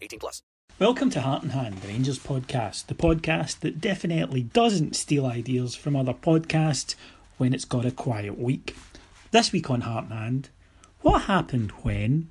18 plus. Welcome to Heart and Hand, the Rangers podcast, the podcast that definitely doesn't steal ideas from other podcasts when it's got a quiet week. This week on Heart and Hand, what happened when?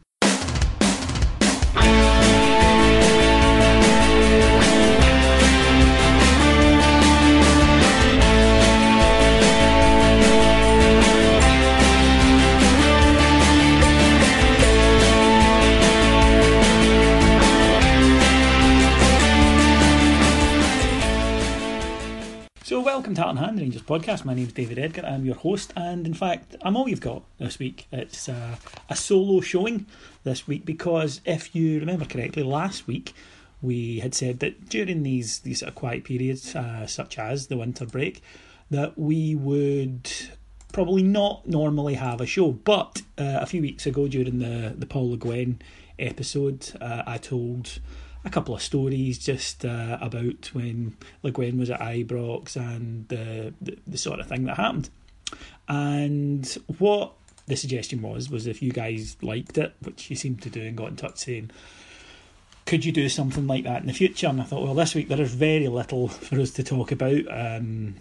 Welcome to and Hand, Rangers podcast. My name is David Edgar. I'm your host, and in fact, I'm all you've got this week. It's uh, a solo showing this week because, if you remember correctly, last week we had said that during these these sort of quiet periods, uh, such as the winter break, that we would probably not normally have a show. But uh, a few weeks ago, during the the Paul Le Guen episode, uh, I told a couple of stories just uh, about when Le Guen was at Ibrox and the, the, the sort of thing that happened. And what the suggestion was was if you guys liked it, which you seemed to do, and got in touch saying, could you do something like that in the future? And I thought, well, this week there is very little for us to talk about. Um,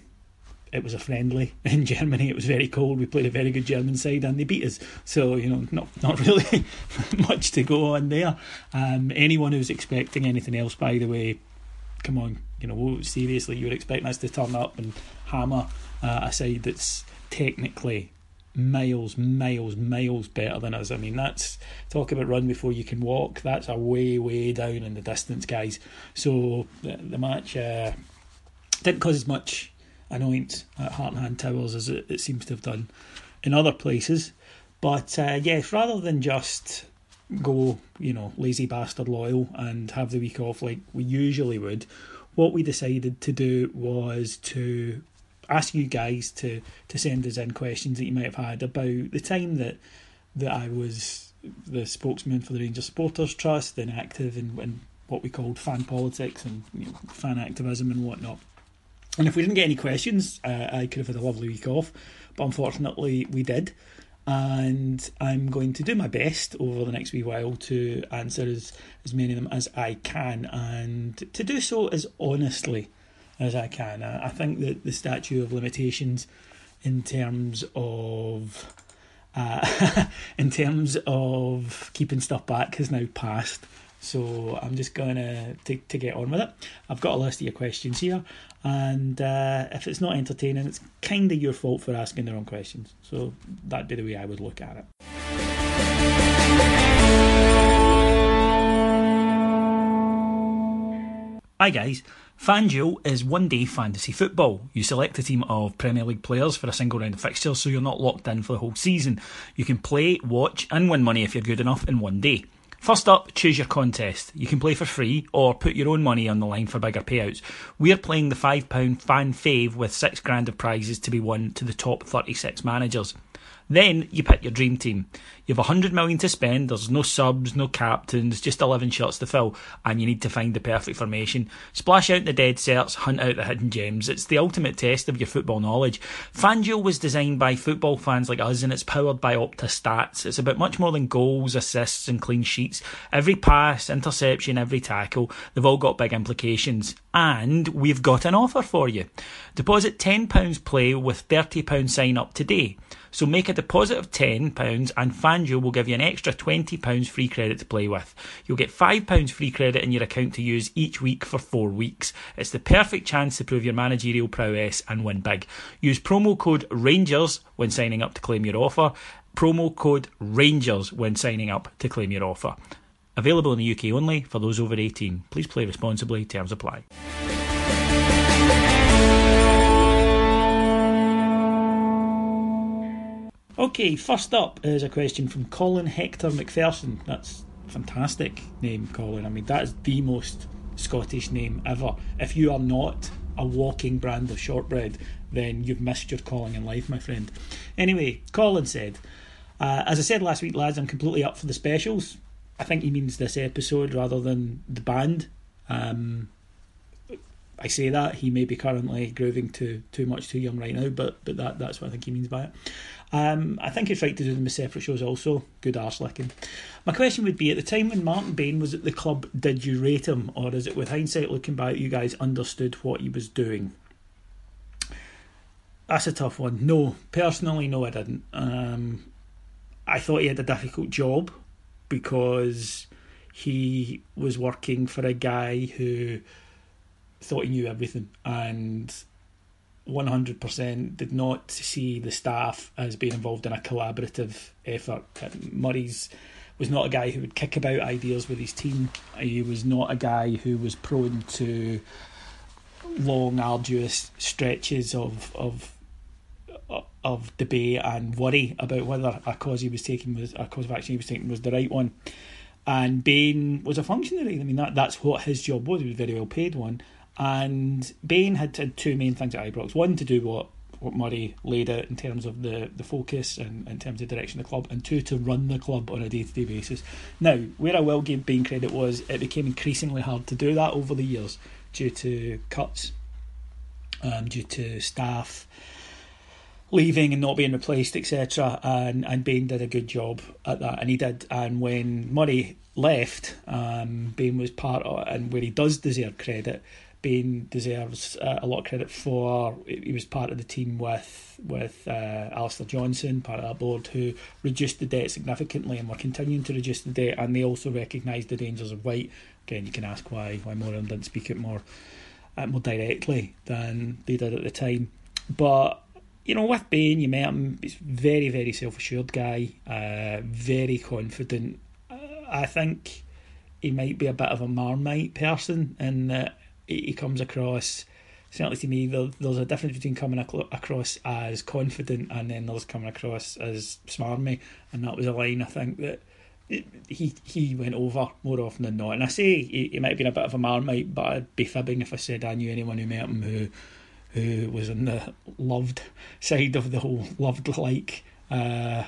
it was a friendly in Germany. It was very cold. We played a very good German side and they beat us. So you know, not not really much to go on there. Um, anyone who's expecting anything else, by the way, come on, you know, seriously, you're expecting us to turn up and hammer uh, a side that's technically miles, miles, miles better than us. I mean, that's talk about run before you can walk. That's a way, way down in the distance, guys. So the, the match uh, didn't cause as much annoyance at Heart and Hand Towers as it, it seems to have done in other places. But uh, yes, rather than just go, you know, lazy bastard loyal and have the week off like we usually would, what we decided to do was to ask you guys to to send us in questions that you might have had about the time that that I was the spokesman for the Rangers Supporters Trust and active in, in what we called fan politics and you know, fan activism and whatnot. And if we didn't get any questions, uh, I could have had a lovely week off, but unfortunately we did. And I'm going to do my best over the next wee while to answer as, as many of them as I can and to do so as honestly as I can. I, I think that the statute of limitations in terms of uh, in terms of keeping stuff back has now passed. So I'm just gonna to, to get on with it. I've got a list of your questions here, and uh, if it's not entertaining, it's kind of your fault for asking the wrong questions. So that'd be the way I would look at it. Hi guys. FanDuel is one day fantasy football. You select a team of Premier League players for a single round of fixtures so you're not locked in for the whole season. You can play, watch, and win money if you're good enough in one day. First up, choose your contest. You can play for free or put your own money on the line for bigger payouts. We're playing the £5 fan fave with 6 grand of prizes to be won to the top 36 managers. Then you pick your dream team. You have 100 million to spend, there's no subs, no captains, just 11 shots to fill, and you need to find the perfect formation. Splash out the dead certs, hunt out the hidden gems. It's the ultimate test of your football knowledge. FanDuel was designed by football fans like us, and it's powered by Opta Stats. It's about much more than goals, assists, and clean sheets. Every pass, interception, every tackle, they've all got big implications. And we've got an offer for you. Deposit £10 play with £30 sign up today. So make a deposit of £10 and FanDuel will give you an extra £20 free credit to play with. You'll get £5 free credit in your account to use each week for four weeks. It's the perfect chance to prove your managerial prowess and win big. Use promo code RANGERS when signing up to claim your offer. Promo code RANGERS when signing up to claim your offer. Available in the UK only for those over 18. Please play responsibly. Terms apply. Okay, first up is a question from Colin Hector McPherson. That's fantastic name, Colin. I mean, that is the most Scottish name ever. If you are not a walking brand of shortbread, then you've missed your calling in life, my friend. Anyway, Colin said, uh, as I said last week, lads, I'm completely up for the specials. I think he means this episode rather than the band. Um, I say that he may be currently grooving to too much too young right now, but but that that's what I think he means by it. Um, I think it's right to do them as separate shows also. Good arse licking. My question would be at the time when Martin Bain was at the club, did you rate him, or is it with hindsight looking back, you guys understood what he was doing? That's a tough one. No, personally, no, I didn't. Um, I thought he had a difficult job because he was working for a guy who thought he knew everything and 100% did not see the staff as being involved in a collaborative effort. Uh, Murray's was not a guy who would kick about ideas with his team. He was not a guy who was prone to long, arduous stretches of of uh, of debate and worry about whether a cause he was taking was a cause of action he was taking was the right one. And Bain was a functionary. I mean that that's what his job was. He was a very well paid one. And Bain had, had two main things at Ibrox. One to do what what Murray laid out in terms of the, the focus and in terms of the direction of the club, and two to run the club on a day to day basis. Now, where I will give Bain credit was it became increasingly hard to do that over the years due to cuts, um, due to staff leaving and not being replaced, etc. And and Bain did a good job at that, and he did. And when Murray left, um, Bain was part of, and where he does deserve credit Bain deserves uh, a lot of credit for. He was part of the team with with uh, Alistair Johnston, part of that board, who reduced the debt significantly, and were continuing to reduce the debt. And they also recognised the dangers of Whyte. Again, you can ask why why Moran didn't speak it more uh, more directly than they did at the time. But you know, with Bain, you met him. He's very very self assured guy, uh, very confident. Uh, I think he might be a bit of a marmite person that he comes across certainly to me there, there's a difference between coming across as confident and then there's coming across as smarmy and that was a line I think that he he went over more often than not. And I say he, he might have been a bit of a marmite but I'd be fibbing if I said I knew anyone who met him who who was on the loved side of the whole loved like uh,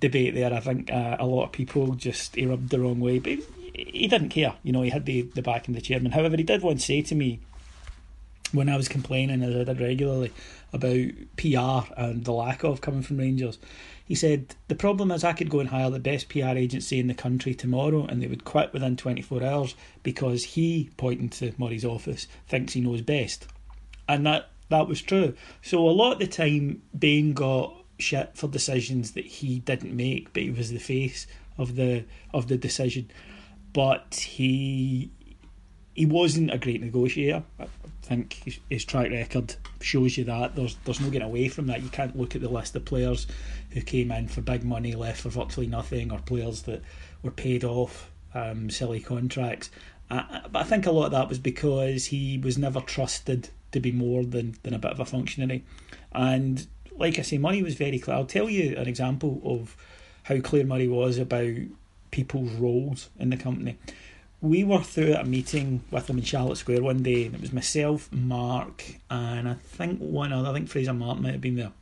debate there. I think uh, a lot of people just he rubbed the wrong way. But he didn't care. You know, he had the, the backing of the chairman. However, he did once say to me when I was complaining, as I did regularly, about PR and the lack of coming from Rangers. He said, The problem is I could go and hire the best PR agency in the country tomorrow and they would quit within 24 hours because he, pointing to Murray's office, thinks he knows best. And that, that was true. So a lot of the time, Bain got shit for decisions that he didn't make, but he was the face of the of the decision but he he wasn't a great negotiator. I think his, his, track record shows you that. There's there's no getting away from that. You can't look at the list of players who came in for big money, left for virtually nothing, or players that were paid off um, silly contracts. But I think a lot of that was because he was never trusted to be more than, than a bit of a functionary. And like I say, Murray was very clear. I'll tell you an example of how clear Murray was about people's roles in the company. We were through at a meeting with them in Charlotte Square one day, and it was myself, Mark, and I think one other. I think Fraser Martin might have been there,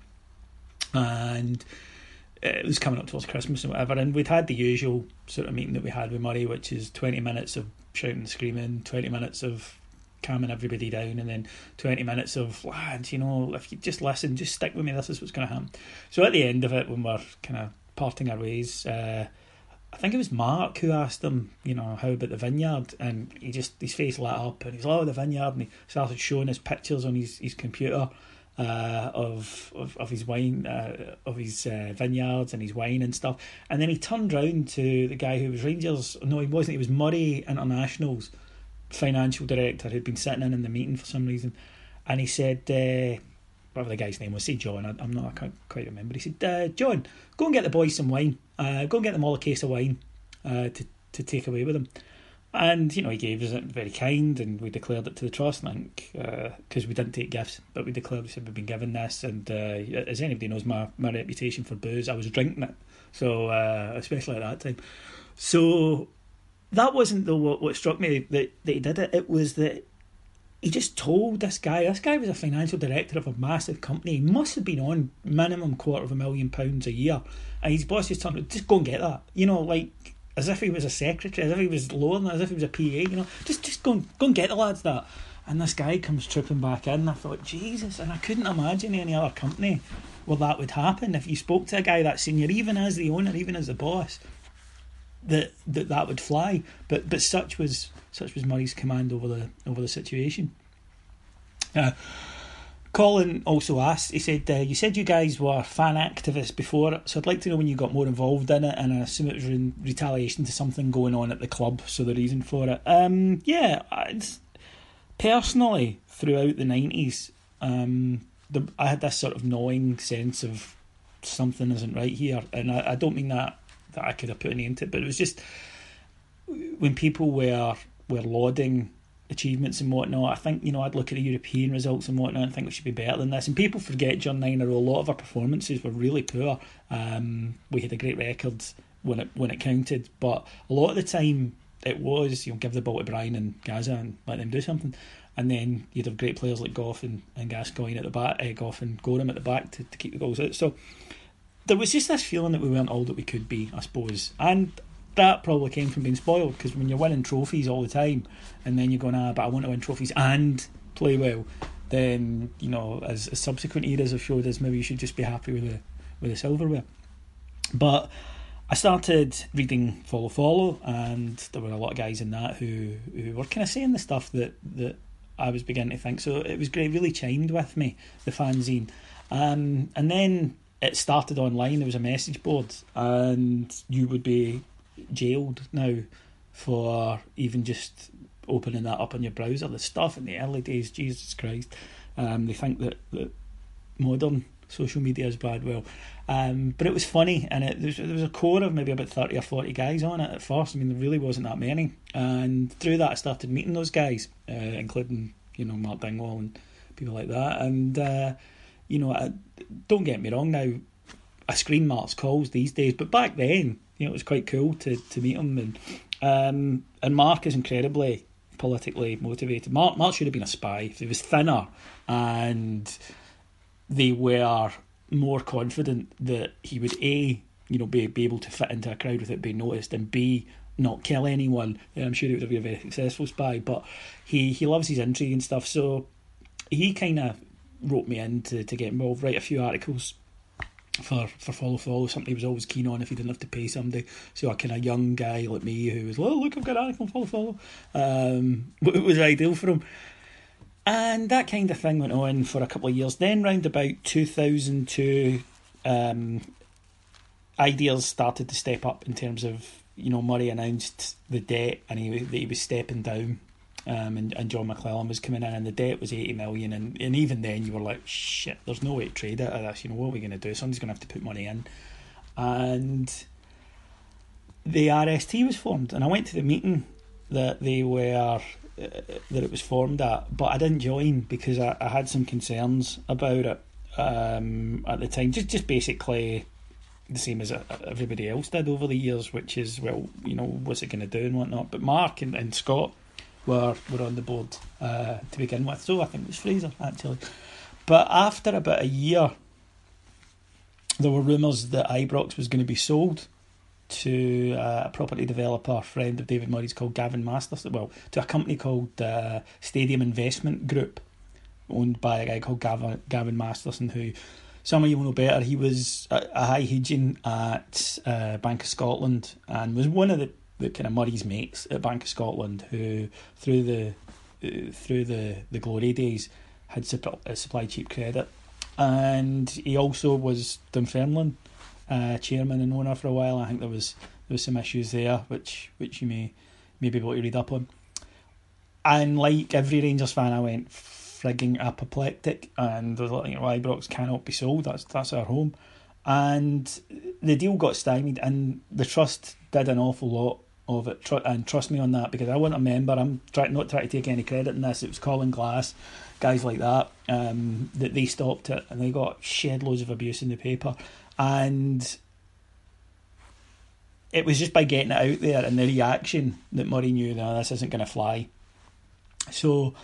and it was coming up towards Christmas and whatever, and we'd had the usual sort of meeting that we had with Murray, which is 20 minutes of shouting and screaming, 20 minutes of calming everybody down, and then 20 minutes of, lads, you know, if you just listen, just stick with me, this is what's going to happen. So at the end of it, when we're kind of parting our ways, uh, I think it was Mark who asked him, you know, how about the vineyard? And he just, his face lit up and he's like, oh, the vineyard. And he started showing his pictures on his, his computer uh, of, of of his wine, uh, of his uh, vineyards and his wine and stuff. And then he turned round to the guy who was Rangers. No, he wasn't. He was Murray International's financial director who'd been sitting in in the meeting for some reason. And he said, uh, whatever the guy's name was, say John. I, am not. I can't quite remember. He said, uh, John, go and get the boys some wine. Uh, go and get them all a case of wine uh, to to take away with them. And you know, he gave us it very kind, and we declared it to the trust. I think because uh, we didn't take gifts, but we declared we said we've been given this. And uh, as anybody knows, my my reputation for booze, I was drinking it. So uh, especially at that time. So that wasn't the what, what struck me that, that he did it. It was that he just told this guy. This guy was a financial director of a massive company. He must have been on minimum quarter of a million pounds a year, and his boss just told him, "Just go and get that." You know, like as if he was a secretary, as if he was lower than, as if he was a PA. You know, just just go and go and get the lads that. And this guy comes tripping back in. I thought, Jesus, and I couldn't imagine any other company where that would happen. If you spoke to a guy that senior, even as the owner, even as the boss, that that, that would fly. But but such was such was Murray's command over the over the situation. Uh, Colin also asked, he said, uh, You said you guys were fan activists before, so I'd like to know when you got more involved in it, and I assume it was in retaliation to something going on at the club, so the reason for it. Um, yeah, personally, throughout the 90s, um, I had this sort of gnawing sense of something isn't right here, and I, I don't mean that, that I could have put any into it, but it was just when people were, were lauding achievements and whatnot. I think, you know, I'd look at the European results and whatnot and think we should be better than this. And people forget John Niner. a lot of our performances were really poor. Um, we had a great record when it when it counted, but a lot of the time it was, you know, give the ball to Brian and Gaza and let them do something. And then you'd have great players like Gough and, and Gascoigne at the back, uh, Gough and Goram at the back to, to keep the goals out. So there was just this feeling that we weren't all that we could be, I suppose. And that probably came from being spoiled because when you're winning trophies all the time and then you're going, ah, but I want to win trophies and play well, then, you know, as, as subsequent eras have showed us, maybe you should just be happy with the, with the silverware. But I started reading Follow Follow, and there were a lot of guys in that who, who were kind of saying the stuff that, that I was beginning to think. So it was great, really chimed with me, the fanzine. Um, and then it started online, there was a message board, and you would be jailed now for even just opening that up on your browser. The stuff in the early days, Jesus Christ, um, they think that, that modern social media is bad. Well, um, but it was funny, and it, there, was, there was a core of maybe about thirty or forty guys on it at first. I mean, there really wasn't that many, and through that, I started meeting those guys, uh, including you know Mark Dingwall and people like that. And uh, you know, I, don't get me wrong. Now, I screen Mark's calls these days, but back then, you know, it was quite cool to, to meet him. And um, and Mark is incredibly politically motivated. Mark Mark should have been a spy if he was thinner and they were more confident that he would a you know be be able to fit into a crowd without being noticed and b not kill anyone. I'm sure he would have been a very successful spy. But he he loves his intrigue and stuff, so he kind of wrote me in to, to get involved, write a few articles for for follow follow. Something he was always keen on if he didn't have to pay somebody. So a kind of young guy like me who was well look I've got an article follow follow. Um, it was ideal for him. And that kind of thing went on for a couple of years. Then round about 2002 um, ideas started to step up in terms of you know Murray announced the debt and he, that he was stepping down um, and, and John McClelland was coming in, and the debt was eighty million, and, and even then you were like, shit, there's no way to trade out of this. You know what are we going to do? Somebody's going to have to put money in, and the RST was formed, and I went to the meeting that they were uh, that it was formed at, but I didn't join because I, I had some concerns about it um, at the time. Just just basically the same as everybody else did over the years, which is well, you know, what's it going to do and whatnot. But Mark and, and Scott were were on the board uh, to begin with. So I think it was Fraser actually. But after about a year, there were rumours that Ibrox was going to be sold to uh, a property developer, friend of David Murray's called Gavin Masterson. Well, to a company called uh, Stadium Investment Group, owned by a guy called Gavin, Gavin Masterson, who some of you will know better. He was a, a high Hegian at uh, Bank of Scotland and was one of the, the kind of Murray's mates at Bank of Scotland who, through the uh, through the, the glory days, had supply, uh, supplied cheap credit. And he also was Dunfermline uh, chairman and owner for a while. I think there was there was some issues there, which which you may may be able to read up on. And like every Rangers fan, I went frigging apoplectic, and was like, you know, Ibrox cannot be sold. That's that's our home, and the deal got stymied, and the trust did an awful lot of it. And trust me on that because I wasn't a member. I'm try, not trying to take any credit in this. It was Colin Glass, guys like that, um, that they stopped it, and they got shed loads of abuse in the paper and it was just by getting it out there and the reaction that Murray knew that this isn't going to fly. So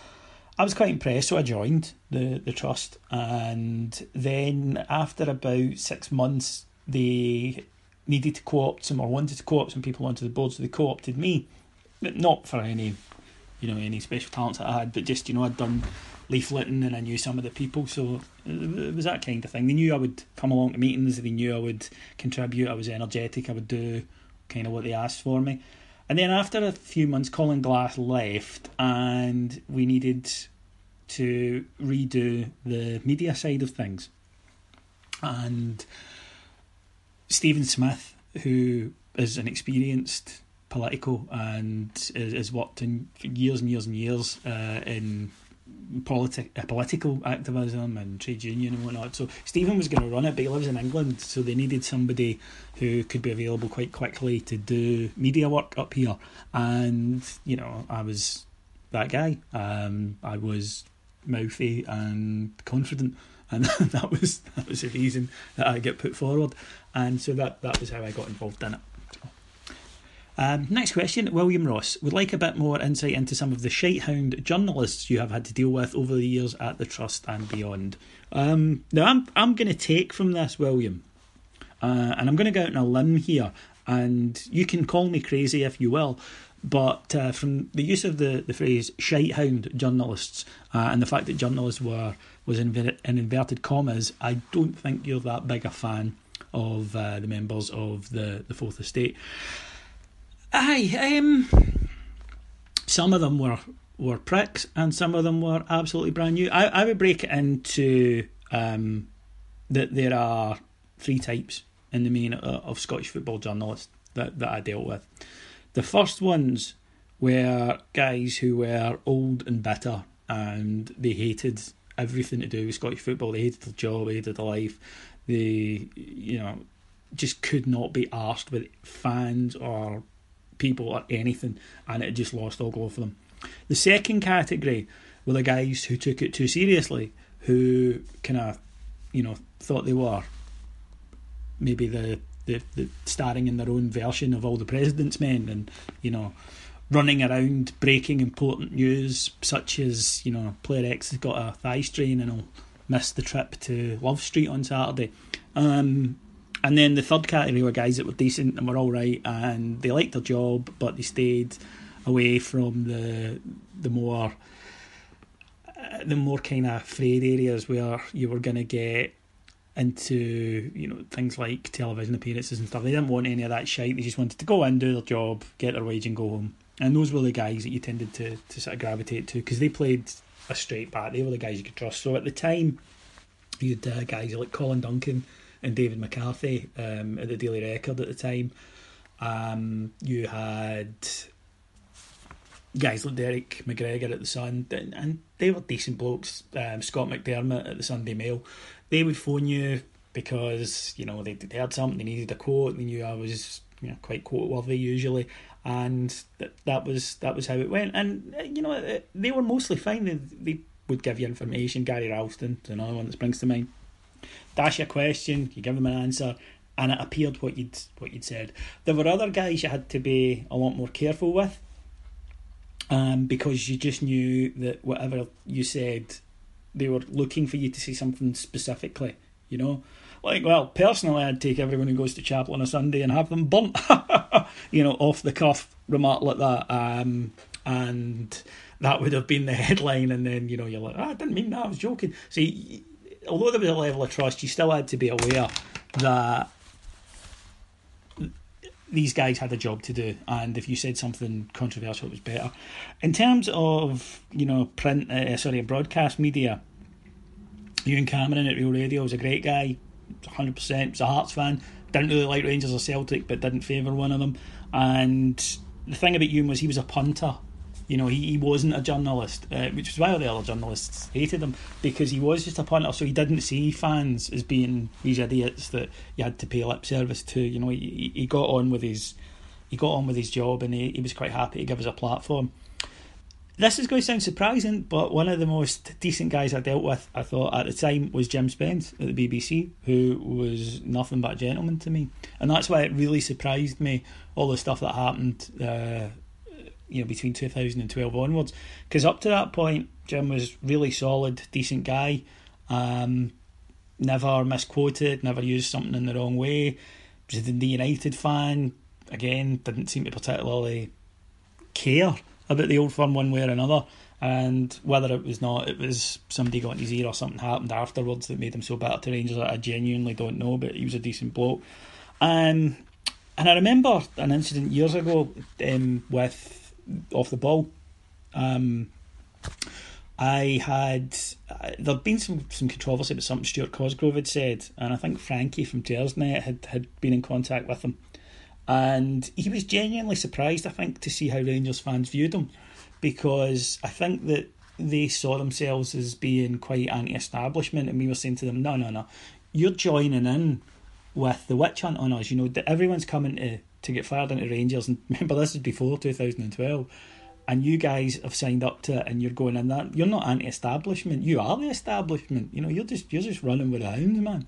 I was quite impressed. So I joined the the trust, and then after about six months, they needed to co-opt some or wanted to co-opt some people onto the board, so they co-opted me, not for any, you know, any special talents that I had, but just you know I'd done leafleting and I knew some of the people, so it was that kind of thing. They knew I would come along to meetings, they knew I would contribute, I was energetic, I would do kind of what they asked for me. And then after a few months, Colin Glass left, and we needed to redo the media side of things. And Stephen Smith, who is an experienced political and has worked in years and years and years uh, in politi- uh, political activism and trade union and whatnot. So Stephen was going to run it, but he lives in England, so they needed somebody who could be available quite quickly to do media work up here. And you know, I was that guy. Um, I was mouthy and confident, and that was that was the reason that I get put forward. And so that that was how I got involved in it. Um, next question, William Ross would like a bit more insight into some of the shitehound journalists you have had to deal with over the years at the trust and beyond. Um, now, I'm I'm going to take from this, William, uh, and I'm going to go out on a limb here, and you can call me crazy if you will, but uh, from the use of the, the phrase shitehound journalists uh, and the fact that journalists were was in, in inverted commas, I don't think you're that big a fan of uh, the members of the, the Fourth Estate. Aye, um, some of them were were pricks, and some of them were absolutely brand new. I, I would break it into um, that there are three types in the main uh, of Scottish football journalists that, that I dealt with. The first ones were guys who were old and bitter, and they hated everything to do with Scottish football. They hated their job, they hated their life. They, you know, just could not be asked with fans or people or anything, and it just lost all glow for them. The second category were the guys who took it too seriously, who kind of, you know, thought they were maybe the, the, the starring in their own version of all the President's Men, and you know, running around breaking important news such as you know player X has got a thigh strain and will miss the trip to Love Street on Saturday. Um, and then the third category were guys that were decent and were all right, and they liked their job, but they stayed away from the the more uh, the more kind of frayed areas where you were going to get into you know things like television appearances and stuff. They didn't want any of that shite. They just wanted to go in, do their job, get their wage, and go home. And those were the guys that you tended to to sort of gravitate to because they played a straight bat. They were the guys you could trust. So at the time, you had uh, guys like Colin Duncan and David McCarthy um, at the Daily Record at the time. Um, you had guys like Derek McGregor at the Sun, and they were decent blokes. Um, Scott McDermott at the Sunday Mail, they would phone you because you know they they heard something, they needed a quote, they knew I was you know quite quote worthy usually, and that that was that was how it went. And uh, you know they were mostly fine. They, they would give you information. Gary Ralston's another one that springs to mind dash a question, you give them an answer, and it appeared what you'd what you'd said. There were other guys you had to be a lot more careful with, um, because you just knew that whatever you said, they were looking for you to say something specifically, you know. Like, well, personally, I'd take everyone who goes to chapel on a Sunday and have them burnt. you know, off the cuff remark like that. Um, and that would have been the headline. And then, you know, you're like, oh, I didn't mean that. I was joking. See, although there was a level of trust, you still had to be aware that these guys had a job to do, and if you said something controversial, it was better. In terms of you know print, uh, sorry, broadcast media, Ewan Cameron at Real Radio was a great guy, hundred percent. Was a Hearts fan. Didn't really like Rangers or Celtic, but didn't favour one of them. And the thing about Ewan was he was a punter. You know, he, he wasn't a journalist, uh, which is why all the other journalists hated him because he was just a punter. So he didn't see fans as being these idiots that you had to pay lip service to. You know, he, he got on with his he got on with his job and he, he was quite happy to give us a platform. This is going to sound surprising, but one of the most decent guys I dealt with, I thought at the time, was Jim Spence at the BBC, who was nothing but a gentleman to me, and that's why it really surprised me all the stuff that happened uh, you know between 2012 onwards. Because up to that point Jim was really solid decent guy. Um, never misquoted never used something in the wrong way. Was a Dundee United fan. Again didn't seem to particularly care about the old firm one way or another. And whether it was not it was somebody got in his ear or something happened afterwards that made him so better to Rangers I genuinely don't know but he was a decent bloke. Um, and I remember an incident years ago um, with off the ball. Um, I had uh, there'd been some some controversy about something Stuart Cosgrove had said, and I think Frankie from Gersnet had had been in contact with him, and he was genuinely surprised. I think to see how Rangers fans viewed him, because I think that they saw themselves as being quite anti-establishment, and we were saying to them, "No, no, no, you're joining in with the witch hunt on us. You know, that everyone's coming to to get fired into Rangers. And remember, this is before 2012. And you guys have signed up to it, and you're going in that. You're not anti-establishment. You are the establishment. You know, you're just you're just running with the hounds, man.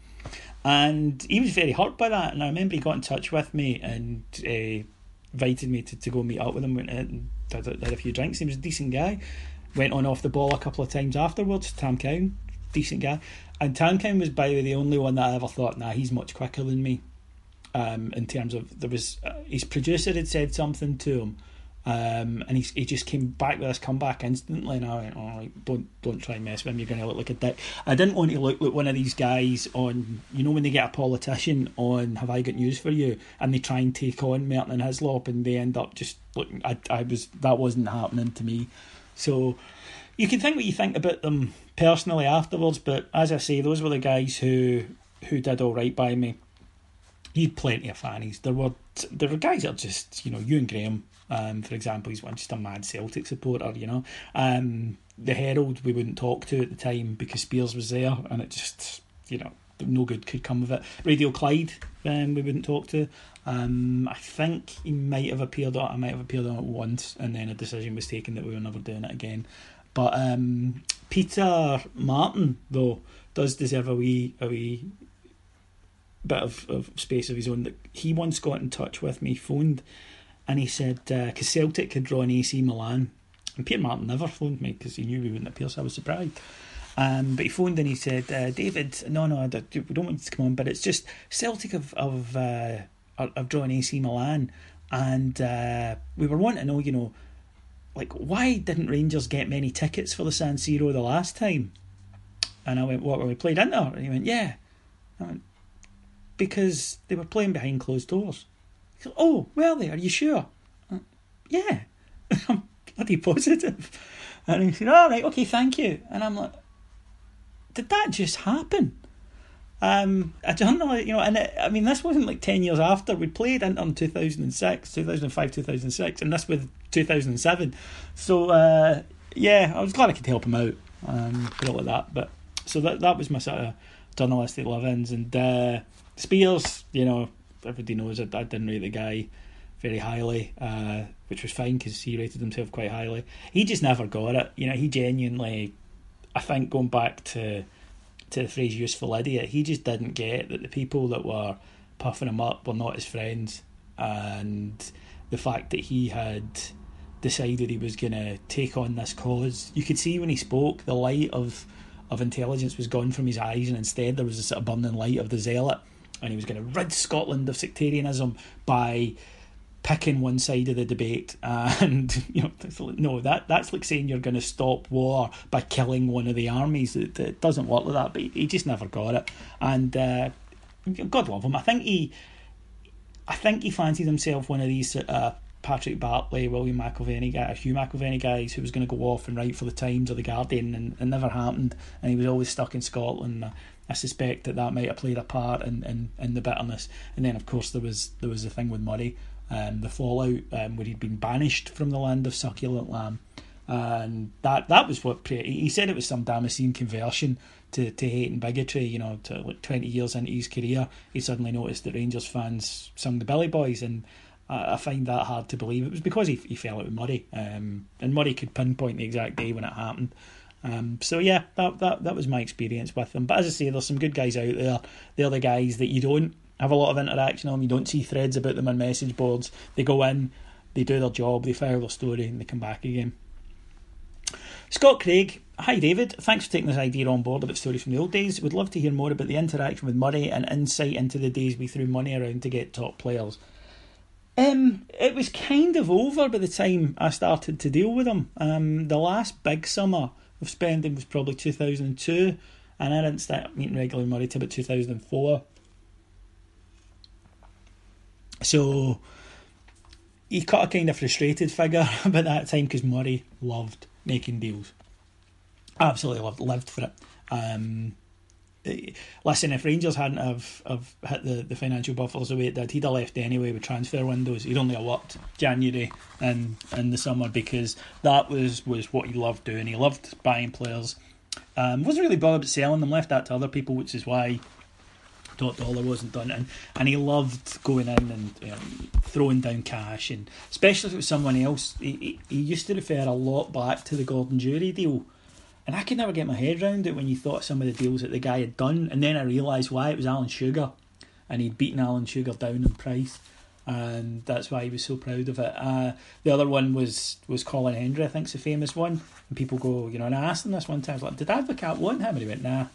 And he was very hurt by that. And I remember he got in touch with me and uh, invited me to, to go meet up with him and had a few drinks. He was a decent guy. Went on off the ball a couple of times afterwards. Tam Cowan, decent guy. And Tam Cowan was by the way the only one that I ever thought, nah, he's much quicker than me um, in terms of there was uh, his producer had said something to him, um, and he he just came back with this comeback instantly, and I went, "Oh, like, don't don't try and mess with him. You're going to look like a dick." I didn't want to look like one of these guys on, you know, when they get a politician on "Have I got news for you?" and they try and take on Merton and Hislop, and they end up just looking. I I was that wasn't happening to me, so. You can think what you think about them personally afterwards, but as I say, those were the guys who who did all right by me he had plenty of fannies. There were there were guys that just you know you and Graham, um, for example, he's just a mad Celtic supporter. You know, um, the Herald we wouldn't talk to at the time because Spiers was there, and it just you know no good could come of it. Radio Clyde, um, we wouldn't talk to. Um, I think he might have appeared on. I might have appeared on it once, and then a decision was taken that we were never doing it again. But um, Peter Martin though does deserve a wee a wee bit of, of space of his own that he once got in touch with me, phoned, and he said because uh, Celtic had drawn AC Milan, and Peter Martin never phoned me because he knew we wouldn't appear, so I was surprised. Um, but he phoned and he said, uh, David, no, no, we don't want you to come on, but it's just Celtic have have, uh, have drawn AC Milan, and uh, we were wanting to know, you know, like why didn't Rangers get many tickets for the San Siro the last time? And I went, what were we played Inter? And he went, yeah. I went, because they were playing behind closed doors. Goes, oh, were they? Are you sure? Uh, yeah, I'm bloody positive. And he said, "All right, okay, thank you." And I'm like, "Did that just happen?" Um, I don't know, you know, and it, I mean, this wasn't like 10 years after. We played in, in 2006, 2005, 2006, and this with 2007. So, uh, yeah, I was glad I could help him out, um, put it like that. But, so that that was my sort of journalistic love ins. And, uh, Spiers, you know, everybody knows I, I didn't rate the guy very highly, uh, which was fine because he rated himself quite highly. He just never got it. You know, he genuinely, I think, going back to to the phrase "useful idiot," he just didn't get that the people that were puffing him up were not his friends, and the fact that he had decided he was going to take on this cause. You could see when he spoke the light of of intelligence was gone from his eyes, and instead there was a sort of burning light of the zealot, and he was going to rid Scotland of sectarianism by picking one side of the debate. And you know, no, that that's like saying you're going to stop war by killing one of the armies. It, it doesn't work like that. But he, he just never got it. And uh, God love him. I think he, I think he fancied himself one of these. Uh, Patrick Barclay, William McIlvanney guy, Hugh McIlvanney guys who was going to go off and write for the Times or the Guardian, and it never happened. And he was always stuck in Scotland. Suspect that that might have played a part in, in, in the bitterness. And then, of course, there was there was the thing with Murray, um, the fallout um, where he'd been banished from the land of succulent lamb, and that that was what he said it was some Damascene conversion to, to hate and bigotry. You know, to like twenty years into his career, he suddenly noticed that Rangers fans sung the Billy Boys, and I, I find that hard to believe. It was because he he fell out with Murray, um, and Murray could pinpoint the exact day when it happened. Um, so yeah, that, that that was my experience with them. But as I say, there's some good guys out there. They're the guys that you don't have a lot of interaction on. You don't see threads about them on message boards. They go in, they do their job, they fire their story, and they come back again. Scott Craig, hi David. Thanks for taking this idea on board about stories from the old days. Would love to hear more about the interaction with Murray and insight into the days we threw money around to get top players. Um, it was kind of over by the time I started to deal with them. Um, the last big summer of spending was probably 2002, and I didn't start meeting regular Murray till about 2004. So he cut a kind of frustrated figure about that time because Murray loved making deals. Absolutely loved, lived for it. Um, listen, if Rangers hadn't have, have hit the, the financial buffers the way it did, he'd have left anyway with transfer windows. He'd only have worked January and in the summer because that was, was what he loved doing. He loved buying players. Um, wasn't really bothered about selling them, left that to other people, which is why Top Dollar wasn't done, and and he loved going in and um, throwing down cash, and especially if it was someone else. He, he, he used to refer a lot back to the Gordon Durie deal, and I could never get my head around it when you thought some of the deals that the guy had done, and then I realised why it was Alan Sugar, and he'd beaten Alan Sugar down in price, and that's why he was so proud of it. Uh, the other one was was Colin Hendry, I think, think's a famous one, and people go, you know, and I asked him this one time, I was like, did Advocat want him? And he went, nah.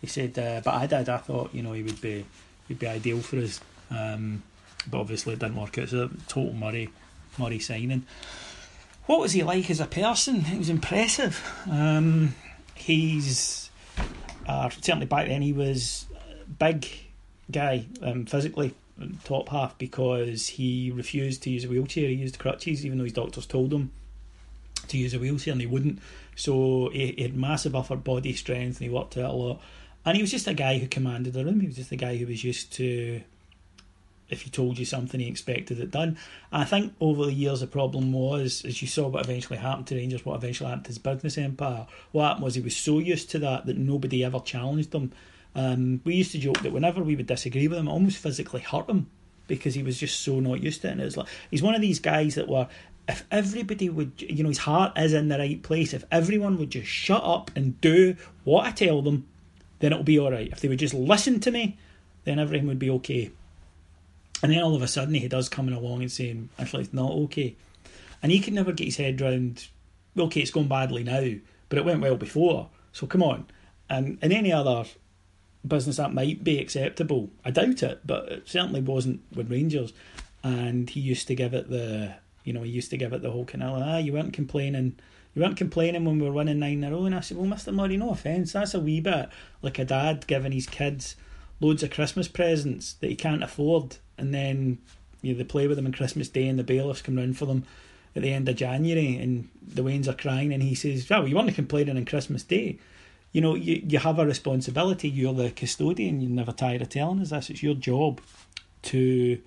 He said, uh, but I did. I thought, you know, he would be he'd be ideal for us. Um, but obviously it didn't work out. So total Murray Murray signing. What was he like as a person? He was impressive. Um, he's uh, certainly back then he was big guy um, physically top half because he refused to use a wheelchair. He used crutches even though his doctors told him to use a wheelchair and he wouldn't. So he, he had massive upper body strength and he worked out a lot. And he was just a guy who commanded the room. He was just a guy who was used to, if he told you something, he expected it done. I think over the years, the problem was, as you saw what eventually happened to Rangers, what eventually happened to his business empire, what happened was he was so used to that that nobody ever challenged him. Um, we used to joke that whenever we would disagree with him, it almost physically hurt him because he was just so not used to it. And it was like he's one of these guys that were if everybody would, you know, his heart is in the right place. If everyone would just shut up and do what I tell them, then it'll be all right. If they would just listen to me, then everything would be okay. And then all of a sudden he does coming along and saying, actually, it's not okay. And he can never get his head round, okay, it's going badly now, but it went well before. So come on. And in any other business that might be acceptable, I doubt it, but it certainly wasn't with Rangers. And he used to give it the, you know, he used to give it the whole kind of, ah, you weren't complaining you weren't complaining when we were winning 9 in a row. And I said, Well, Mr. Murray, no offence, that's a wee bit like a dad giving his kids loads of Christmas presents that he can't afford. And then you know, they play with them on Christmas Day and the bailiffs come round for them at the end of January and the Waynes are crying and he says, Well, you weren't complaining on Christmas Day. You know, you, you have a responsibility. You're the custodian. You're never tired of telling us this. It's your job to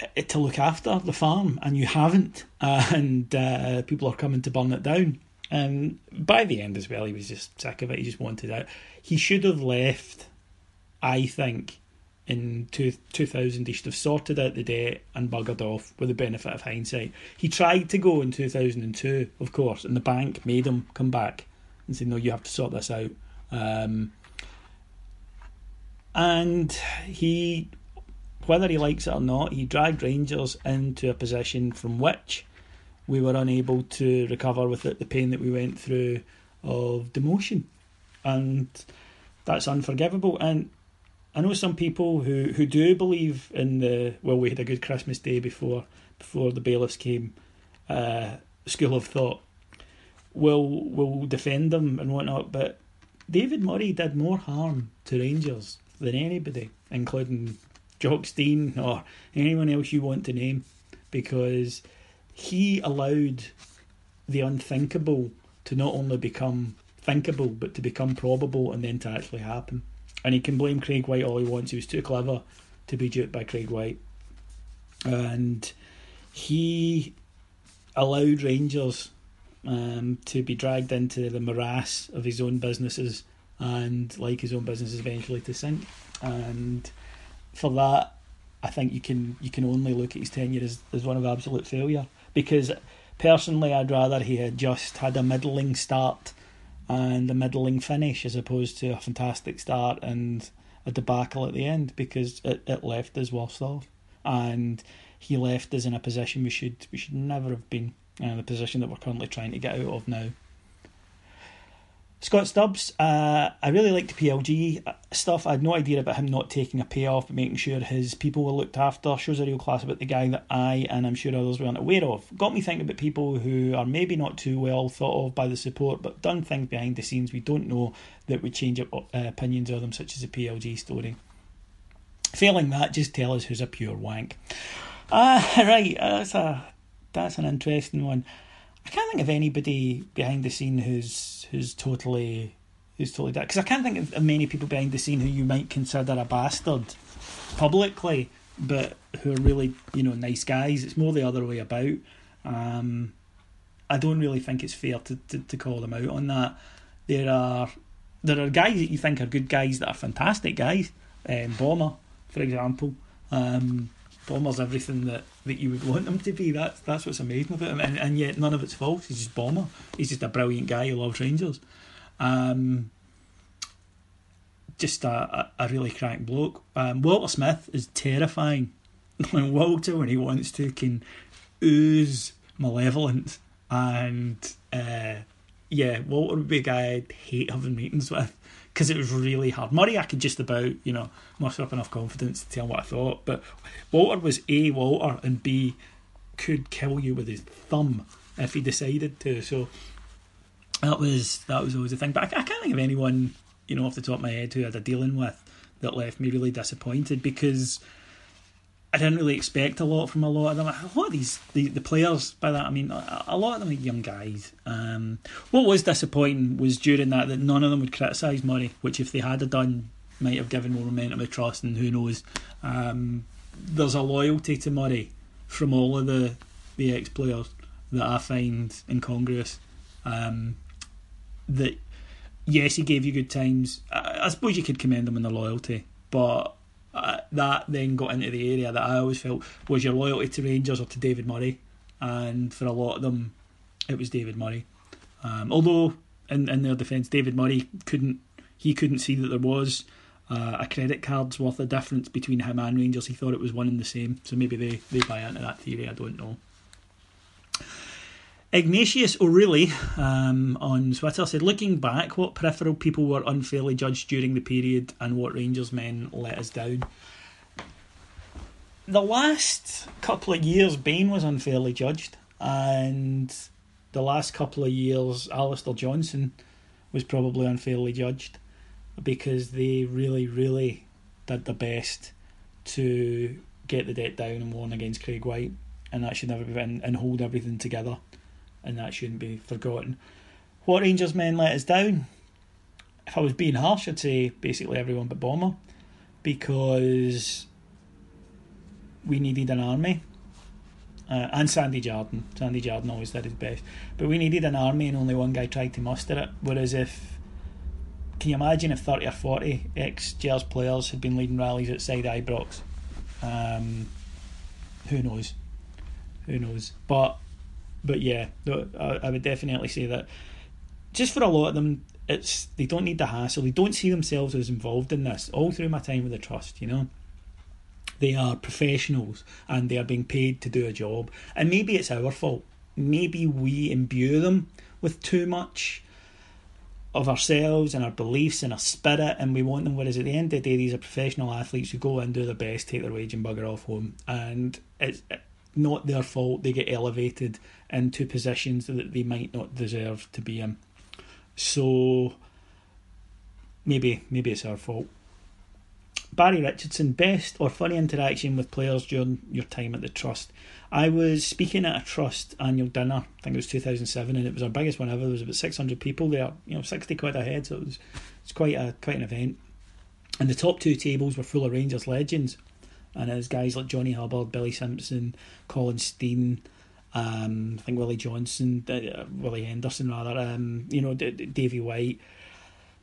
uh, to look after the farm, and you haven't, and uh, people are coming to burn it down. And by the end as well, he was just sick of it. He just wanted out. He should have left, I think, in two, 2000. He should have sorted out the debt and buggered off with the benefit of hindsight. He tried to go in 2002, of course, and the bank made him come back and say, no, you have to sort this out. Um, and he whether he likes it or not, he dragged Rangers into a position from which we were unable to recover with it, the pain that we went through of demotion. and that's unforgivable. And I know some people who, who do believe in the well, we had a good Christmas day before before the bailiffs came. Uh, school of thought will will defend them and whatnot, but David Murray did more harm to Rangers than anybody, including Jock Stein or anyone else you want to name, because he allowed the unthinkable to not only become thinkable but to become probable and then to actually happen. And he can blame Craig Whyte all he wants. He was too clever to be duped by Craig Whyte. And he allowed Rangers um, to be dragged into the morass of his own businesses and, like his own businesses, eventually to sink. And for that, I think you can you can only look at his tenure as, as one of absolute failure. Because personally, I'd rather he had just had a middling start and a middling finish as opposed to a fantastic start and a debacle at the end because it, it left us worse off. And he left us in a position we should we should never have been uh, the position that we're currently trying to get out of now. Scott Stubbs, uh, I really liked the PLG stuff. I had no idea about him not taking a payoff, but making sure his people were looked after. Shows a real class about the guy that I and I'm sure others weren't aware of. Got me thinking about people who are maybe not too well thought of by the support, but done things behind the scenes we don't know that would change uh, opinions of them, such as the PLG story. Failing that, just tell us who's a pure wank. Ah, uh, right, that's a that's an interesting one. I can't think of anybody behind the scene who's who's totally who's totally that because I can't think of many people behind the scene who you might consider a bastard publicly, but who are really you know nice guys. It's more the other way about. Um, I don't really think it's fair to, to, to call them out on that. There are there are guys that you think are good guys that are fantastic guys. Um, Bomber, for example. Um, Bomber's everything that, that you would want him to be. That's that's what's amazing about him, and, and yet none of it's false. He's just Bomber. He's just a brilliant guy who loves Rangers. Um, just a, a, a really crack bloke. Um, Walter Smith is terrifying. when Walter, when he wants to, can ooze malevolence, and uh, yeah, Walter would be a guy I'd hate having meetings with because it was really hard. Murray, I could just about, you know, muster up enough confidence to tell what I thought. But Walter was A, Walter, and B, could kill you with his thumb if he decided to. So that was that was always a thing. But I, I can't think of anyone, you know, off the top of my head who I had a dealing with that left me really disappointed because I didn't really expect a lot from a lot of them. A lot of these, the, the players, by that I mean a, a lot of them are young guys. Um, what was disappointing was during that that none of them would criticise Murray, which if they had done might have given more momentum of trust, and who knows. Um, there's a loyalty to Murray from all of the the ex players that I find incongruous. Um, that yes, he gave you good times. I, I suppose you could commend him on the loyalty, but that then got into the area that I always felt was your loyalty to Rangers or to David Murray, and for a lot of them, it was David Murray. Um, although in in their defence, David Murray couldn't he couldn't see that there was uh, a credit card's worth of difference between him and Rangers. He thought it was one and the same. So maybe they they buy into that theory. I don't know. Ignatius O'Reilly um, on Twitter said, looking back, what peripheral people were unfairly judged during the period and what Rangers men let us down? The last couple of years, Bain was unfairly judged, and the last couple of years, Alistair Johnston was probably unfairly judged because they really, really did their best to get the debt down and won against Craig Whyte, and that should never be and, and hold everything together and that shouldn't be forgotten. What Rangers men let us down? If I was being harsh, I'd say basically everyone but Bomber, because we needed an army. Uh, and Sandy Jardine. Sandy Jardine always did his best. But we needed an army and only one guy tried to muster it. Whereas if. Can you imagine if 30 or 40 ex Gers players had been leading rallies outside Ibrox? Um, who knows? Who knows? But but yeah, I would definitely say that just for a lot of them, it's they don't need the hassle. They don't see themselves as involved in this. All through my time with the trust, you know, they are professionals and they are being paid to do a job. And maybe it's our fault. Maybe we imbue them with too much of ourselves and our beliefs and our spirit, and we want them. Whereas at the end of the day, these are professional athletes who go and do their best, take their wage, and bugger off home. And it's not their fault they get elevated into positions that they might not deserve to be in. So maybe maybe it's our fault. Barry Richardson, best or funny interaction with players during your time at the trust. I was speaking at a trust annual dinner. I think it was 2007, and it was our biggest one ever. There was about 600 people there. You know, 60 quid a head, so it was it's quite a quite an event. And the top two tables were full of Rangers legends, and it was guys like Johnny Hubbard, Billy Simpson, Colin Stein, Um, I think Willie Johnston, uh, Willie Henderson rather. Um, you know, D- D- Davy White,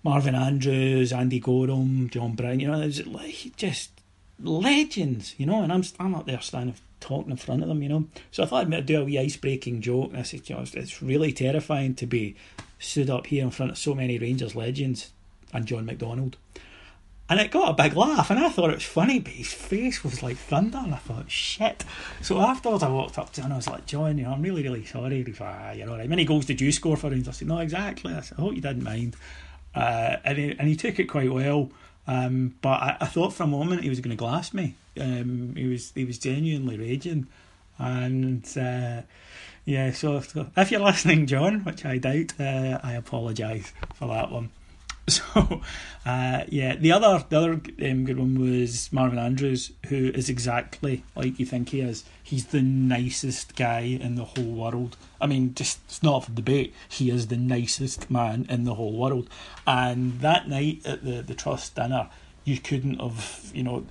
Marvin Andrews, Andy Goram, John Brown. You know, it's like just legends. You know, and I'm I'm up there standing talking in front of them, you know. So I thought I'd do a wee ice breaking joke. And I said, you know, it's, really terrifying to be stood up here in front of so many Rangers legends and John McDonald. And it got a big laugh, and I thought it was funny, but his face was like thunder, and I thought, shit. So afterwards, I walked up to him and I was like, John, you know, I'm really, really sorry. Ah, you know, how many goals did you score for Rangers? I said, no, exactly. I said, I hope you didn't mind. Uh, and, he, and he took it quite well. Um, but I, I, thought for a moment he was going to glass me. Um, he was he was genuinely raging, and uh, yeah. So if, if, you're listening, John, which I doubt, uh, I apologise for that one. So, uh, yeah, the other the other um, good one was Marvin Andrews, who is exactly like you think he is. He's the nicest guy in the whole world. I mean, just it's not for debate. He is the nicest man in the whole world. And that night at the the trust dinner, you couldn't have, you know,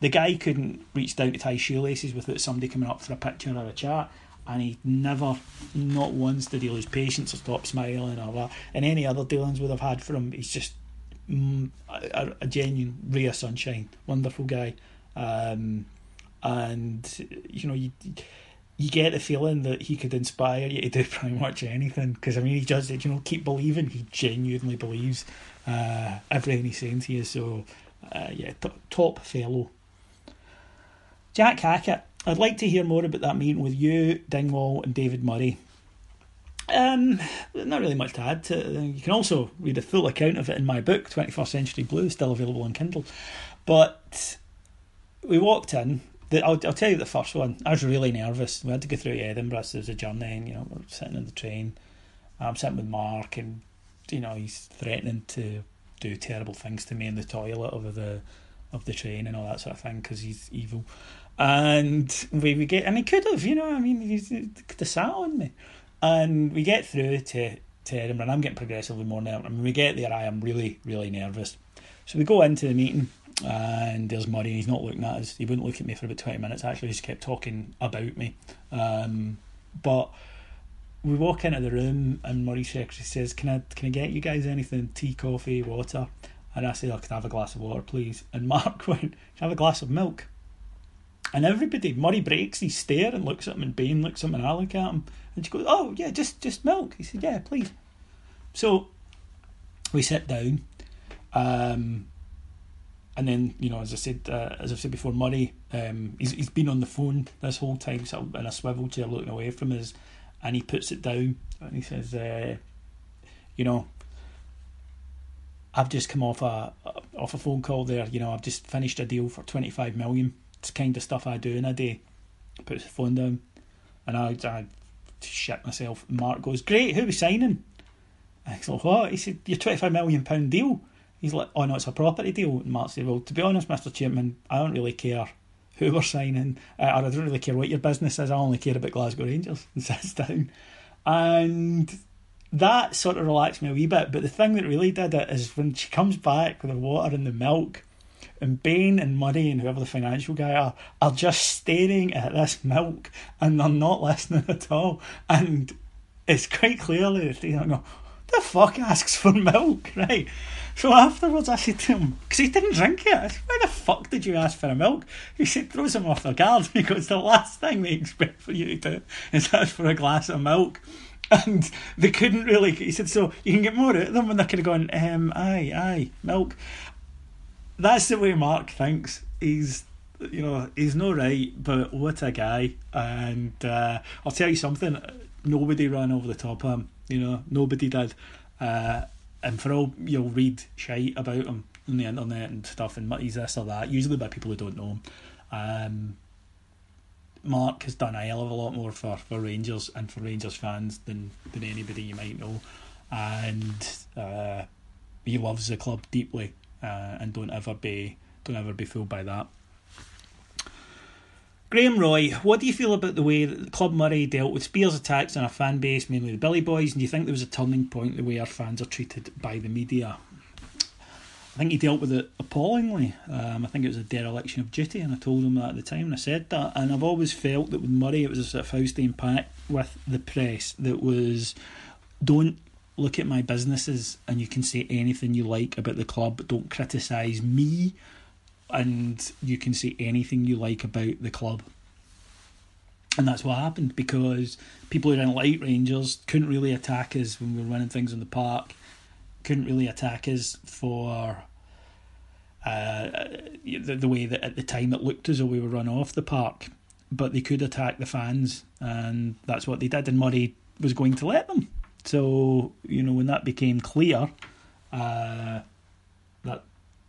the guy couldn't reach down to tie shoelaces without somebody coming up for a picture or a chat and he never, not once did he lose patience or stop smiling or that. And any other dealings we'd have had for him, he's just mm, a, a, genuine ray of sunshine, wonderful guy. Um, and you know, you you get the feeling that he could inspire you to do pretty much anything. Because I mean, he does it. You know, keep believing. He genuinely believes uh, everything he's saying to you. So, uh, yeah, t- top fellow. Jack Hackett I'd like to hear more about that meeting with you, Dingwall, and David Murray. Um, not really much to add to. You can also read a full account of it in my book, 21st Century Blue, still available on Kindle. But we walked in. The, I'll, I'll tell you the first one. I was really nervous. We had to go through Edinburgh, so there's a journey, and you know, we're sitting in the train. I'm sitting with Mark, and you know, he's threatening to do terrible things to me in the toilet of the of the train and all that sort of thing because he's evil and we, we get and he could have you know I mean he could have sat on me. And we get through to, to Edinburgh and I'm getting progressively more nervous. And when we get there I am really really nervous. So we go into the meeting and there's Murray and he's not looking at us. He wouldn't look at me for about 20 minutes. Actually he just kept talking about me. Um, but we walk into the room and Murray's secretary says can I can I get you guys anything? Tea coffee water? And I said I could have a glass of water please? And Mark went can I have a glass of milk and everybody, Murray breaks his stare and looks at him, and Bain looks at him, and I look at him, and she goes, "Oh yeah, just just milk." He said, "Yeah, please." So we sit down, um, and then you know, as I said, uh, as I've said before, Murray, um, he's he's been on the phone this whole time, sort of in a swivel chair, looking away from us, and he puts it down and he says, uh, "You know." I've just come off a off a phone call there. You know, I've just finished a deal for twenty five million kind of stuff I do in a day. Puts the phone down, and I, I shit myself. Mark goes, "Great, who we signing?" I said, "What?" He said, "Your twenty-five million pound deal." He's like, "Oh no, it's a property deal." And Mark said, "Well, to be honest, Mister Chairman, I don't really care who we're signing, uh, or I don't really care what your business is. I only care about Glasgow Rangers." And sits down, and that sort of relaxed me a wee bit. But the thing that really did it is when she comes back with the water and the milk and Bain and Murray and whoever the financial guy are are just staring at this milk and they're not listening at all. And it's quite clearly that they don't go, the fuck asks for milk, right? So afterwards, I said to him, because he didn't drink it, I said, why the fuck did you ask for a milk? He said, throws him off their guard because the last thing they expect for you to do is ask for a glass of milk. And they couldn't really, he said, so you can get more out of them when they're kind of going, um, aye, aye, milk that's the way Mark thinks. He's you know he's no right, but what a guy! And uh, I'll tell you something. Nobody ran over the top of him. You know, nobody did. Uh, and for all you'll read shite about him on the internet and stuff, and he's this or that, usually by people who don't know him. Um, Mark has done a hell of a lot more for, for Rangers and for Rangers fans than, than anybody you might know. And uh, he loves the club deeply uh, and don't ever be don't ever be fooled by that. Graham Roy, what do you feel about the way that Club Murray dealt with Spiers' attacks on our fan base, mainly the Billy Boys, and do you think there was a turning point the way our fans are treated by the media? I think he dealt with it appallingly. Um, I think it was a dereliction of duty, and I told him that at the time, and I said that. And I've always felt that with Murray, it was a sort of Faustian pact with the press that was don't look at my businesses and you can say anything you like about the club, don't criticise me, and you can say anything you like about the club. And that's what happened because people who didn't like Rangers couldn't really attack us when we were running things in the park couldn't really attack us for uh, the, the way that at the time it looked as though we were run off the park. But they could attack the fans, and that's what they did. And Murray was going to let them. So you know when that became clear, uh, that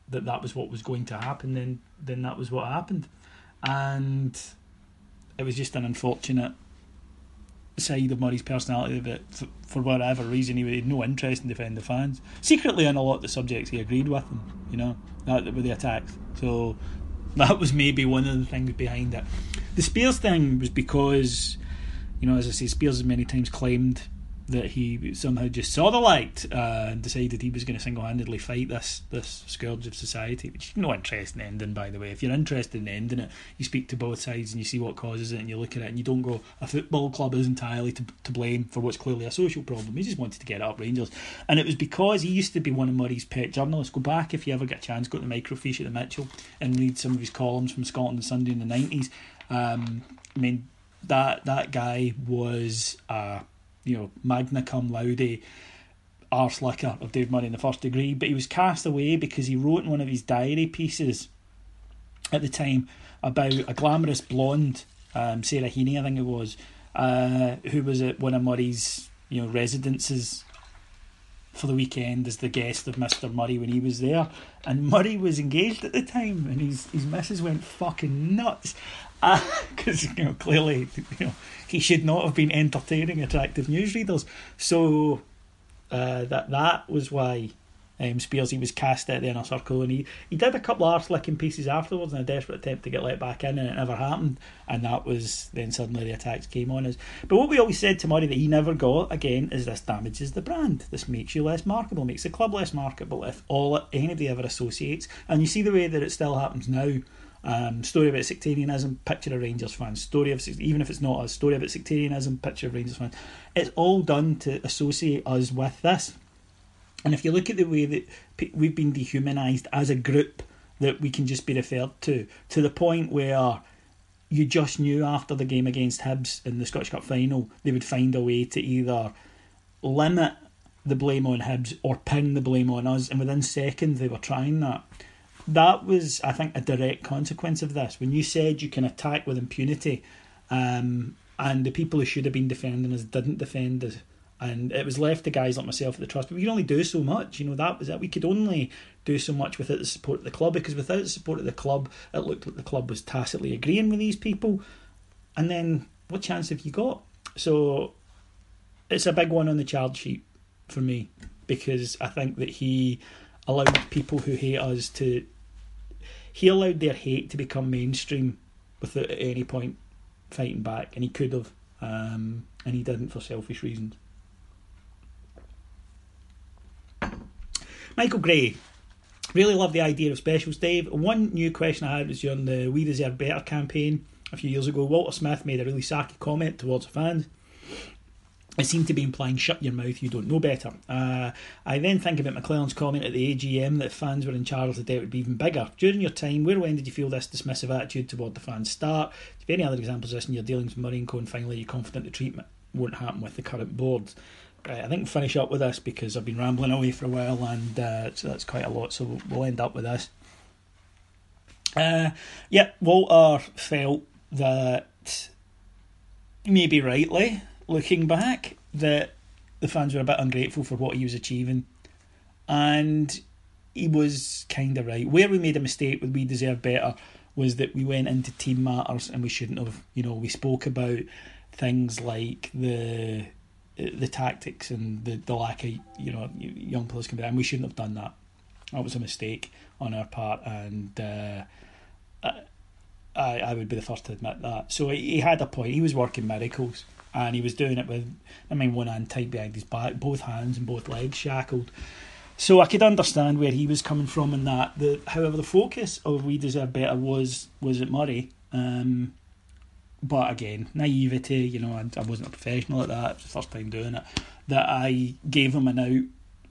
that that was what was going to happen. Then then that was what happened, and it was just an unfortunate side of Murray's personality that, for, for whatever reason, he had no interest in defending the fans. Secretly, on a lot of the subjects, he agreed with them, you know, that, with the attacks. So that was maybe one of the things behind it. The Spiers thing was because, you know, as I say, Spiers has many times claimed that he somehow just saw the light uh, and decided he was going to single-handedly fight this this scourge of society, which no interest in ending, by the way. If you're interested in ending it, you speak to both sides and you see what causes it, and you look at it, and you don't go, a football club is entirely to, to blame for what's clearly a social problem. He just wanted to get up Rangers, and it was because he used to be one of Murray's pet journalists. Go back if you ever get a chance, go to the microfiche at the Mitchell and read some of his columns from Scotland on Sunday in the nineties. Um, I mean, that that guy was. Uh, you know, magna cum laude arse licker of Dave Murray in the first degree, but he was cast away because he wrote in one of his diary pieces at the time about a glamorous blonde, um, Sarah Heaney, I think it was, uh, who was at one of Murray's you know residences for the weekend as the guest of Mr. Murray when he was there. And Murray was engaged at the time, and his, his missus went fucking nuts. Because, uh, you know, clearly, you know, he should not have been entertaining attractive newsreaders. So uh, that that was why um, Spiers he was cast out the inner circle, and he, he did a couple of arse licking pieces afterwards in a desperate attempt to get let back in, and it never happened. And that was then suddenly the attacks came on us. But what we always said to Murray that he never got again is this damages the brand. This makes you less marketable, makes the club less marketable if all anybody ever associates. And you see the way that it still happens now. Um, story about sectarianism, picture of Rangers fans. Story of even if it's not a story about sectarianism, picture of Rangers fans. It's all done to associate us with this. And if you look at the way that we've been dehumanised as a group, that we can just be referred to, to the point where you just knew after the game against Hibs in the Scottish Cup final, they would find a way to either limit the blame on Hibs or pin the blame on us. And within seconds, they were trying that. That was, I think, a direct consequence of this. When you said you can attack with impunity, um, and the people who should have been defending us didn't defend us and it was left to guys like myself at the trust. But we could only do so much. You know that was it. We could only do so much without the support of the club because without the support of the club, it looked like the club was tacitly agreeing with these people. And then what chance have you got? So it's a big one on the charge sheet for me because I think that he allowed people who hate us to. He allowed their hate to become mainstream without at any point fighting back, and he could have, um, and he didn't for selfish reasons. Michael Gray. Really love the idea of specials, Dave. One new question I had was during the We Deserve Better campaign a few years ago. Walter Smith made a really sacky comment towards fans. It seemed to be implying shut your mouth, you don't know better. Uh, I then think about McClelland's comment at the AGM that fans were in charge, the debt would be even bigger. During your time, where when did you feel this dismissive attitude toward the fans start? Do you have any other examples of this in your dealings with Murray and Co? And finally, are you confident the treatment won't happen with the current board? Right, I think we'll finish up with this because I've been rambling away for a while and uh, so that's quite a lot, so we'll, we'll end up with this. Uh, yeah, Walter felt that maybe rightly, looking back, that the fans were a bit ungrateful for what he was achieving and he was kind of right. Where we made a mistake with we deserve better was that we went into team matters and we shouldn't have. You know, we spoke about things like the the tactics and the, the lack of you know young players coming and we shouldn't have done that. That was a mistake on our part, and uh, I I would be the first to admit that. So he had a point. He was working miracles, and he was doing it with I mean one hand tied behind his back, both hands and both legs shackled. So I could understand where he was coming from in that. The however the focus of We Deserve Better was was at Murray. Um, but again, naivety, you know, I, I wasn't a professional at that. It was the first time doing it. That I gave him an out,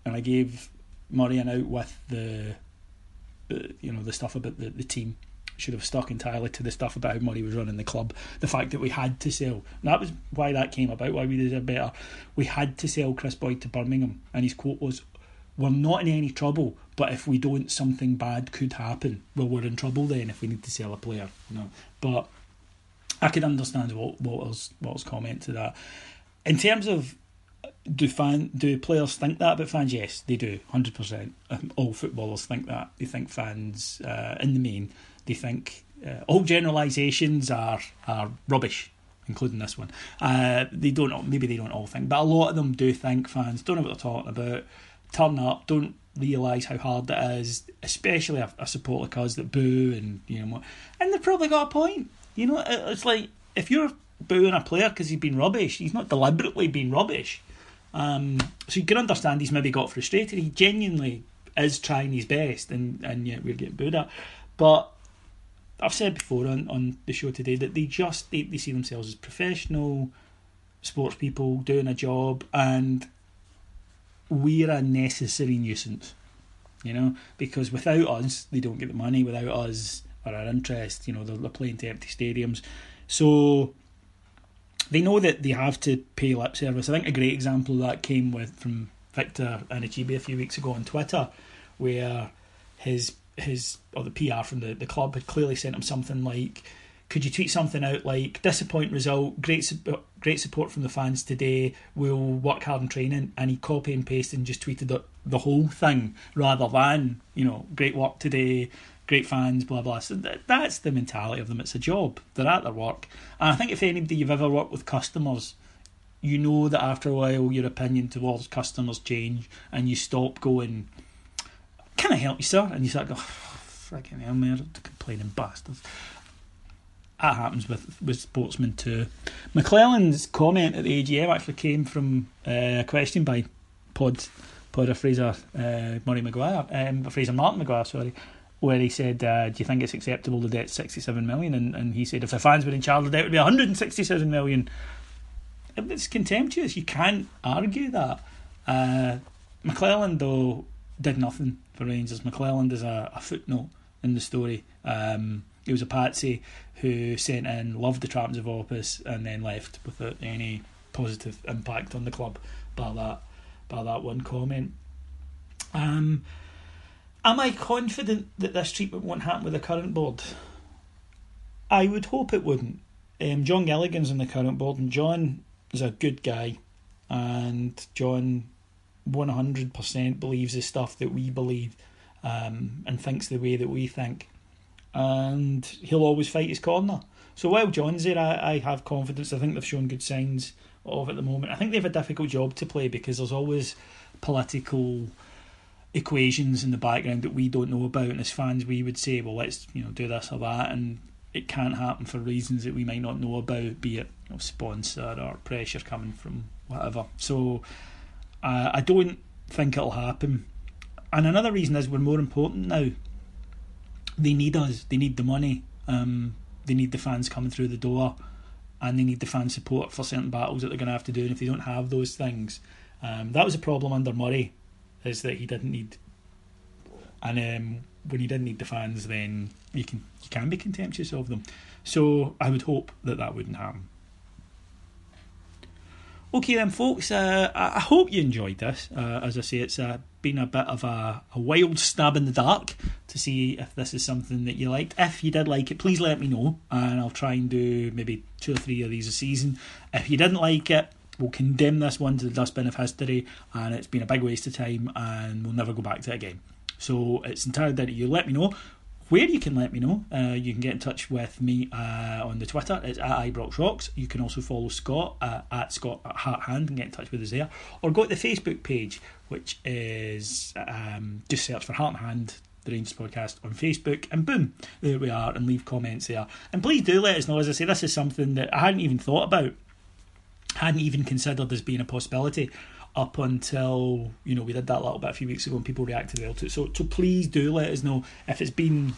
and I gave Murray an out with the, the you know, the stuff about the, the team. Should have stuck entirely to the stuff about how money was running the club. The fact that we had to sell. That was why that came about, why we did deserve better. We had to sell Kris Boyd to Birmingham, and his quote was, We're not in any trouble, but if we don't, something bad could happen. Well, we're in trouble then if we need to sell a player. Know? But I can understand what Walter's Walter's comment to that. In terms of do fan do players think that about fans? Yes, they do, hundred percent. Um, all footballers think that. They think fans, uh, in the main, they think uh, all generalisations are are rubbish, including this one. Uh, they don't. Maybe they don't all think, but a lot of them do think fans don't know what they're talking about. Turn up, don't realise how hard it is, especially a, a support like us that boo and you know, and they've probably got a point. You know, it's like if you're booing a player because he's been rubbish, he's not deliberately been rubbish. Um, so you can understand he's maybe got frustrated. He genuinely is trying his best, and and yet we're getting booed at. But I've said before on, on the show today that they just they, they see themselves as professional sports people doing a job, and we're a necessary nuisance. You know, because without us, they don't get the money. Without us, or our interest. You know, they're, they're playing to empty stadiums, so they know that they have to pay lip service. I think a great example of that came with from Victor Anichebe a few weeks ago on Twitter, where his his or the PR from the, the club had clearly sent him something like, "Could you tweet something out like disappointing result, great great support from the fans today. We'll work hard in training." And he copy and pasted and just tweeted the, the whole thing rather than you know great work today great fans, blah blah. So that, that's the mentality of them. It's a job. They're at their work, and I think if anybody you've ever worked with customers, you know that after a while your opinion towards customers change, and you stop going, "Can I help you, sir?" And you start going, oh, "Freaking hell, man, complaining bastards." That happens with with sportsmen too. McClelland's comment at the AGM actually came from uh, a question by Pod Podder Fraser uh, Murray Maguire, um, Fraser Martin Maguire, sorry, where he said, uh, "Do you think it's acceptable the debt's sixty-seven million? And and he said, if the fans were in charge, the debt would be one hundred and sixty-seven million. It's contemptuous. You can't argue that. Uh, McClelland though did nothing for Rangers. McClelland is a, a footnote in the story. Um, he was a patsy who sent in, loved the Trams of Office, and then left without any positive impact on the club by that by that one comment. Um, Am I confident that this treatment won't happen with the current board? I would hope it wouldn't. Um, John Gilligan's in the current board, and John is a good guy, and John 100% believes the stuff that we believe um, and thinks the way that we think. And he'll always fight his corner. So while John's there, I, I have confidence. I think they've shown good signs of at the moment. I think they have a difficult job to play because there's always political equations in the background that we don't know about, and as fans we would say, well, let's you know do this or that, and it can't happen for reasons that we might not know about, be it you know, sponsor or pressure coming from whatever. So uh, I don't think it'll happen. And another reason is we're more important now. They need us. They need the money. Um, they need the fans coming through the door, and they need the fan support for certain battles that they're going to have to do. And if they don't have those things, um, that was a problem under Murray is that he didn't need, and um, when he didn't need the fans, then you can you can be contemptuous of them. So I would hope that that wouldn't happen. Okay then, folks. Uh, I hope you enjoyed this. Uh, as I say, it's uh, been a bit of a, a wild stab in the dark to see if this is something that you liked. If you did like it, please let me know, and I'll try and do maybe two or three of these a season. If you didn't like it, we'll condemn this one to the dustbin of history, and it's been a big waste of time, and we'll never go back to it again. So it's entirely down to you. Let me know where you can let me know. Uh, you can get in touch with me uh, on the Twitter. It's at ibroxrocks. You can also follow Scott uh, at Scott at Heart Hand and get in touch with us there. Or go to the Facebook page, which is um, just search for Heart and Hand the Rangers podcast on Facebook, and boom, there we are, and leave comments there. And please do let us know. As I say, this is something that I hadn't even thought about, hadn't even considered as being a possibility up until you know we did that little bit a few weeks ago and people reacted well to it. So so please do let us know if it's been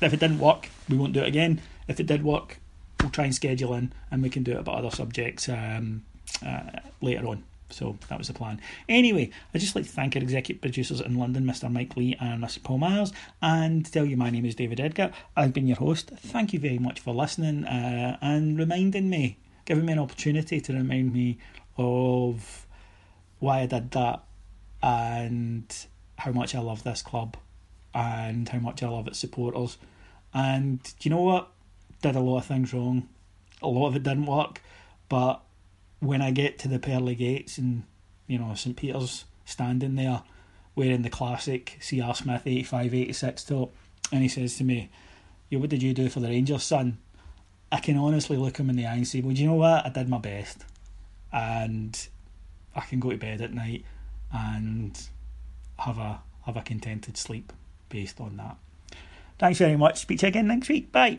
if it didn't work, we won't do it again. If it did work, we'll try and schedule in and we can do it about other subjects um, uh, later on. So that was the plan. Anyway, I'd just like to thank our executive producers in London, Mr. Mike Lee and Mr. Paul Miles, and tell you my name is David Edgar. I've been your host. Thank you very much for listening uh, and reminding me, giving me an opportunity to remind me of why I did that and how much I love this club and how much I love its supporters. And do you know what? Did a lot of things wrong. A lot of it didn't work, but when I get to the pearly gates and you know St Peter's standing there wearing the classic CR Smith 85 86 top, and he says to me, Yo, what did you do for the Rangers, son? I can honestly look him in the eye and say, Well, do you know what? I did my best. And I can go to bed at night and have a have a contented sleep based on that. Thanks very much. Speak to you again next week. Bye.